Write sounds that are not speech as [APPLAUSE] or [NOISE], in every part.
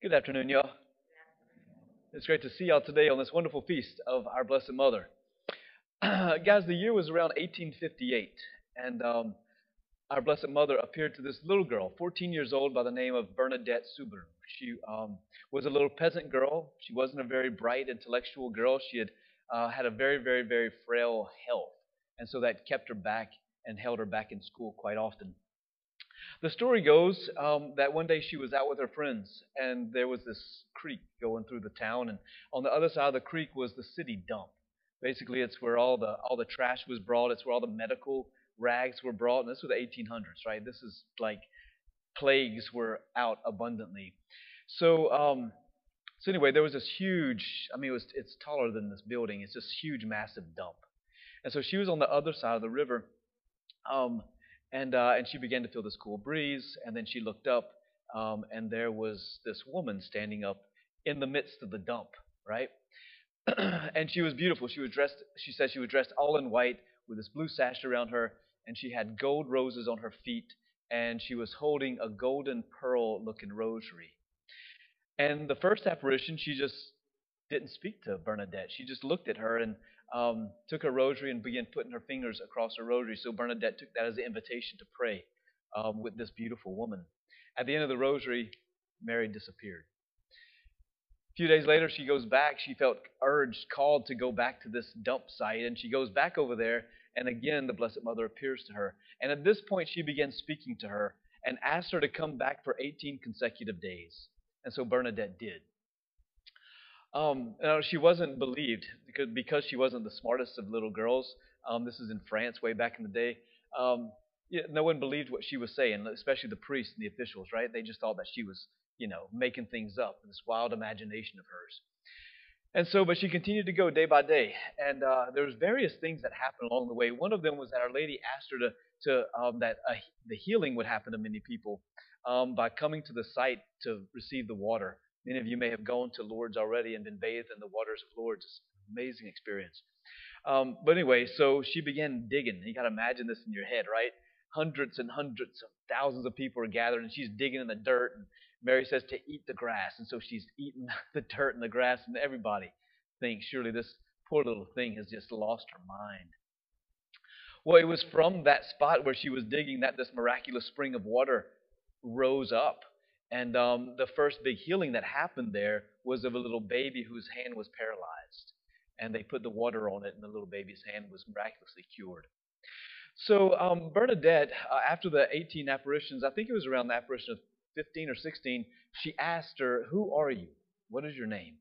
Good afternoon, y'all. It's great to see y'all today on this wonderful feast of our Blessed Mother. [CLEARS THROAT] Guys, the year was around 1858, and um, our Blessed Mother appeared to this little girl, 14 years old, by the name of Bernadette Soubirous. She um, was a little peasant girl. She wasn't a very bright, intellectual girl. She had uh, had a very, very, very frail health, and so that kept her back and held her back in school quite often. The story goes um, that one day she was out with her friends, and there was this creek going through the town, and on the other side of the creek was the city dump. Basically, it's where all the all the trash was brought. It's where all the medical rags were brought, and this was the 1800s, right? This is like plagues were out abundantly. So, um, so anyway, there was this huge. I mean, it was it's taller than this building. It's this huge, massive dump, and so she was on the other side of the river. Um, and, uh, and she began to feel this cool breeze, and then she looked up, um, and there was this woman standing up in the midst of the dump, right? [CLEARS THROAT] and she was beautiful. She was dressed, she said she was dressed all in white with this blue sash around her, and she had gold roses on her feet, and she was holding a golden pearl looking rosary. And the first apparition, she just didn't speak to Bernadette. She just looked at her and um, took her rosary and began putting her fingers across her rosary. So Bernadette took that as an invitation to pray um, with this beautiful woman. At the end of the rosary, Mary disappeared. A few days later, she goes back. She felt urged, called to go back to this dump site, and she goes back over there. And again, the Blessed Mother appears to her. And at this point, she begins speaking to her and asked her to come back for 18 consecutive days. And so Bernadette did. Um, she wasn't believed because, because she wasn't the smartest of little girls. Um, this is in France way back in the day. Um, yeah, no one believed what she was saying, especially the priests and the officials, right? They just thought that she was, you know, making things up, this wild imagination of hers. And so, but she continued to go day by day, and uh, there was various things that happened along the way. One of them was that Our Lady asked her to, to um, that uh, the healing would happen to many people um, by coming to the site to receive the water. Many of you may have gone to Lourdes already and been bathed in the waters of Lourdes. It's an amazing experience. Um, but anyway, so she began digging. You got to imagine this in your head, right? Hundreds and hundreds of thousands of people are gathered, and she's digging in the dirt. And Mary says to eat the grass, and so she's eating [LAUGHS] the dirt and the grass, and everybody thinks surely this poor little thing has just lost her mind. Well, it was from that spot where she was digging that this miraculous spring of water rose up and um, the first big healing that happened there was of a little baby whose hand was paralyzed. And they put the water on it, and the little baby's hand was miraculously cured. So um, Bernadette, uh, after the 18 apparitions, I think it was around the apparition of 15 or 16, she asked her, Who are you? What is your name?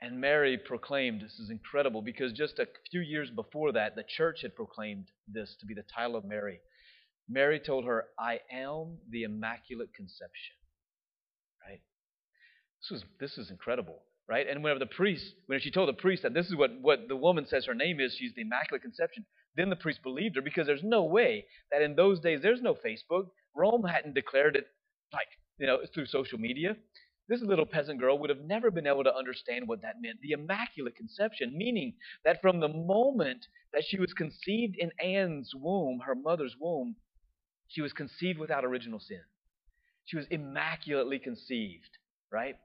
And Mary proclaimed, This is incredible, because just a few years before that, the church had proclaimed this to be the title of Mary. Mary told her, I am the Immaculate Conception. This was this is incredible, right? And whenever the priest, when she told the priest that this is what, what the woman says her name is, she's the Immaculate Conception, then the priest believed her because there's no way that in those days there's no Facebook. Rome hadn't declared it like, you know, through social media. This little peasant girl would have never been able to understand what that meant. The Immaculate Conception, meaning that from the moment that she was conceived in Anne's womb, her mother's womb, she was conceived without original sin. She was immaculately conceived, right?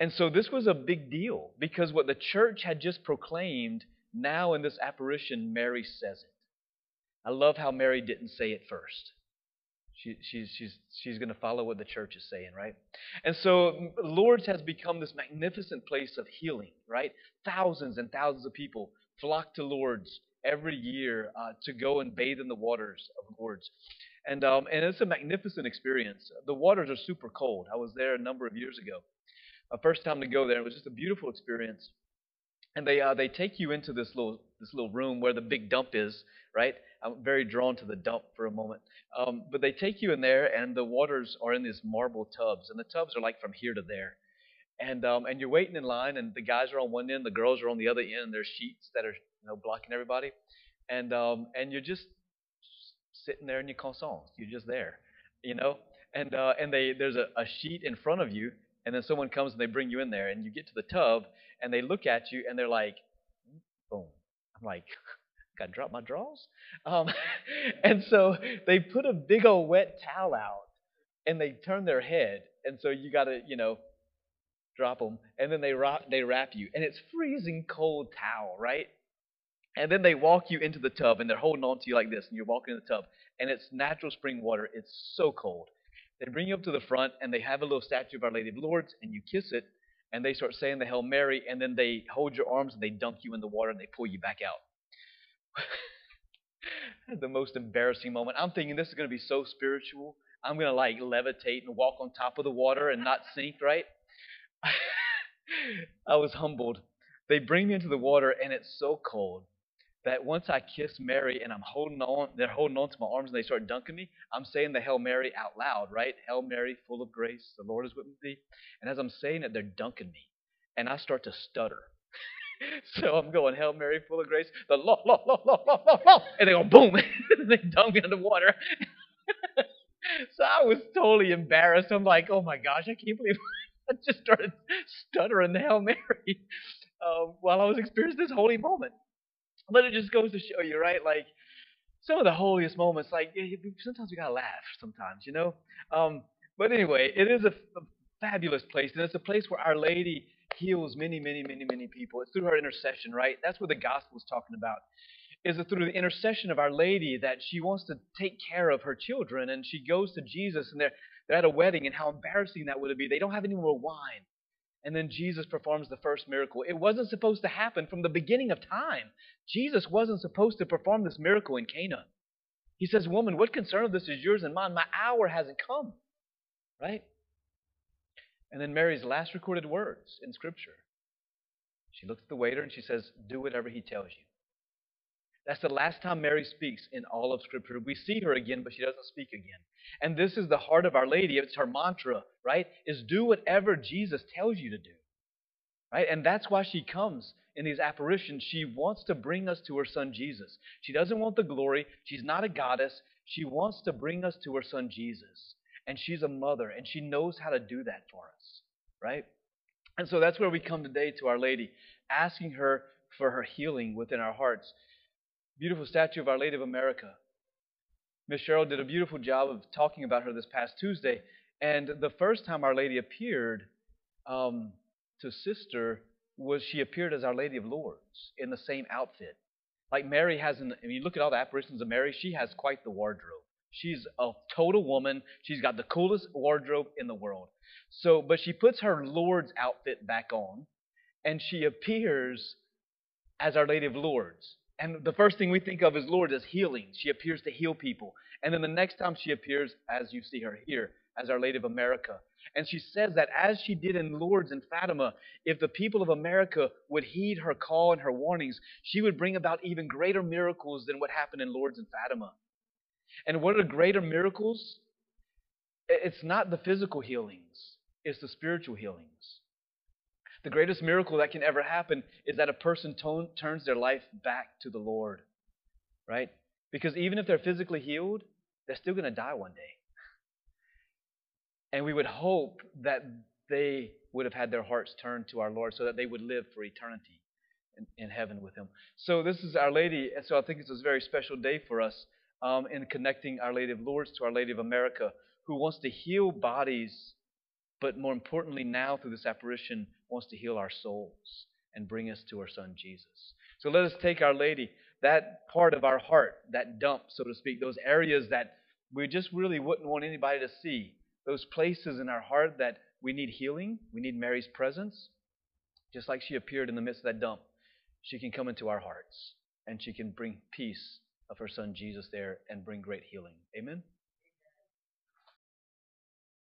And so this was a big deal because what the church had just proclaimed, now in this apparition, Mary says it. I love how Mary didn't say it first. She, she's she's, she's going to follow what the church is saying, right? And so Lourdes has become this magnificent place of healing, right? Thousands and thousands of people flock to Lourdes every year uh, to go and bathe in the waters of Lourdes. And, um, and it's a magnificent experience. The waters are super cold. I was there a number of years ago a first time to go there. It was just a beautiful experience. And they uh, they take you into this little this little room where the big dump is, right? I'm very drawn to the dump for a moment. Um, but they take you in there, and the waters are in these marble tubs, and the tubs are like from here to there. And um, and you're waiting in line, and the guys are on one end, the girls are on the other end, and there's sheets that are you know blocking everybody, and um, and you're just sitting there in your conscience. You're just there, you know. And uh, and they there's a, a sheet in front of you and then someone comes and they bring you in there, and you get to the tub, and they look at you, and they're like, boom. I'm like, [LAUGHS] gotta drop my drawers. Um, [LAUGHS] and so they put a big old wet towel out and they turn their head, and so you got to, you know, drop them, and then they wrap, they wrap you, and it's freezing cold towel, right? And then they walk you into the tub, and they're holding on to you like this, and you're walking in the tub, and it's natural spring water. It's so cold. They bring you up to the front, and they have a little statue of Our Lady of Lourdes, and you kiss it, and they start saying the Hail Mary, and then they hold your arms and they dunk you in the water and they pull you back out. [LAUGHS] the most embarrassing moment. I'm thinking this is going to be so spiritual. I'm going to like levitate and walk on top of the water and not sink, right? [LAUGHS] I was humbled. They bring me into the water and it's so cold that once I kiss Mary and I'm holding on, they're holding on to my arms and they start dunking me, I'm saying the Hail Mary out loud, right? Hail Mary, full of grace, the Lord is with thee. And as I'm saying it, they're dunking me. And I start to stutter. [LAUGHS] so I'm going, Hail Mary, full of grace, the Lord, Lord, Lord, Lord, Lord, Lord, Lord. And they go, boom. and [LAUGHS] they dunk me in the water. [LAUGHS] so I was totally embarrassed. I'm like, oh my gosh, I can't believe I just started stuttering the Hail Mary uh, while I was experiencing this holy moment. But it just goes to show you, right? Like some of the holiest moments, like sometimes we gotta laugh. Sometimes, you know. Um, but anyway, it is a, a fabulous place, and it's a place where Our Lady heals many, many, many, many people. It's through her intercession, right? That's what the gospel is talking about. Is it through the intercession of Our Lady that she wants to take care of her children, and she goes to Jesus, and they're they're at a wedding, and how embarrassing that would be. They don't have any more wine. And then Jesus performs the first miracle. It wasn't supposed to happen from the beginning of time. Jesus wasn't supposed to perform this miracle in Cana. He says, Woman, what concern of this is yours and mine? My hour hasn't come. Right? And then Mary's last recorded words in Scripture. She looks at the waiter and she says, Do whatever he tells you. That's the last time Mary speaks in all of Scripture. We see her again, but she doesn't speak again. And this is the heart of Our Lady. It's her mantra, right? Is do whatever Jesus tells you to do. Right? And that's why she comes in these apparitions. She wants to bring us to her son Jesus. She doesn't want the glory. She's not a goddess. She wants to bring us to her son Jesus. And she's a mother, and she knows how to do that for us. Right? And so that's where we come today to Our Lady, asking her for her healing within our hearts beautiful statue of Our Lady of America. Miss Cheryl did a beautiful job of talking about her this past Tuesday. And the first time Our Lady appeared um, to Sister was she appeared as Our Lady of Lourdes in the same outfit. Like Mary has, an, I mean, you look at all the apparitions of Mary, she has quite the wardrobe. She's a total woman. She's got the coolest wardrobe in the world. So, but she puts her Lourdes outfit back on, and she appears as Our Lady of Lourdes. And the first thing we think of is Lourdes as healing. She appears to heal people. And then the next time she appears, as you see her here, as Our Lady of America. And she says that as she did in Lourdes and Fatima, if the people of America would heed her call and her warnings, she would bring about even greater miracles than what happened in Lourdes and Fatima. And what are greater miracles? It's not the physical healings, it's the spiritual healings. The greatest miracle that can ever happen is that a person turns their life back to the Lord, right? Because even if they're physically healed, they're still going to die one day. [LAUGHS] And we would hope that they would have had their hearts turned to our Lord so that they would live for eternity in, in heaven with Him. So, this is Our Lady, and so I think it's a very special day for us um, in connecting Our Lady of Lourdes to Our Lady of America, who wants to heal bodies but more importantly, now through this apparition, wants to heal our souls and bring us to our Son Jesus. So let us take Our Lady, that part of our heart, that dump, so to speak, those areas that we just really wouldn't want anybody to see, those places in our heart that we need healing, we need Mary's presence. Just like she appeared in the midst of that dump, she can come into our hearts and she can bring peace of her Son Jesus there and bring great healing. Amen.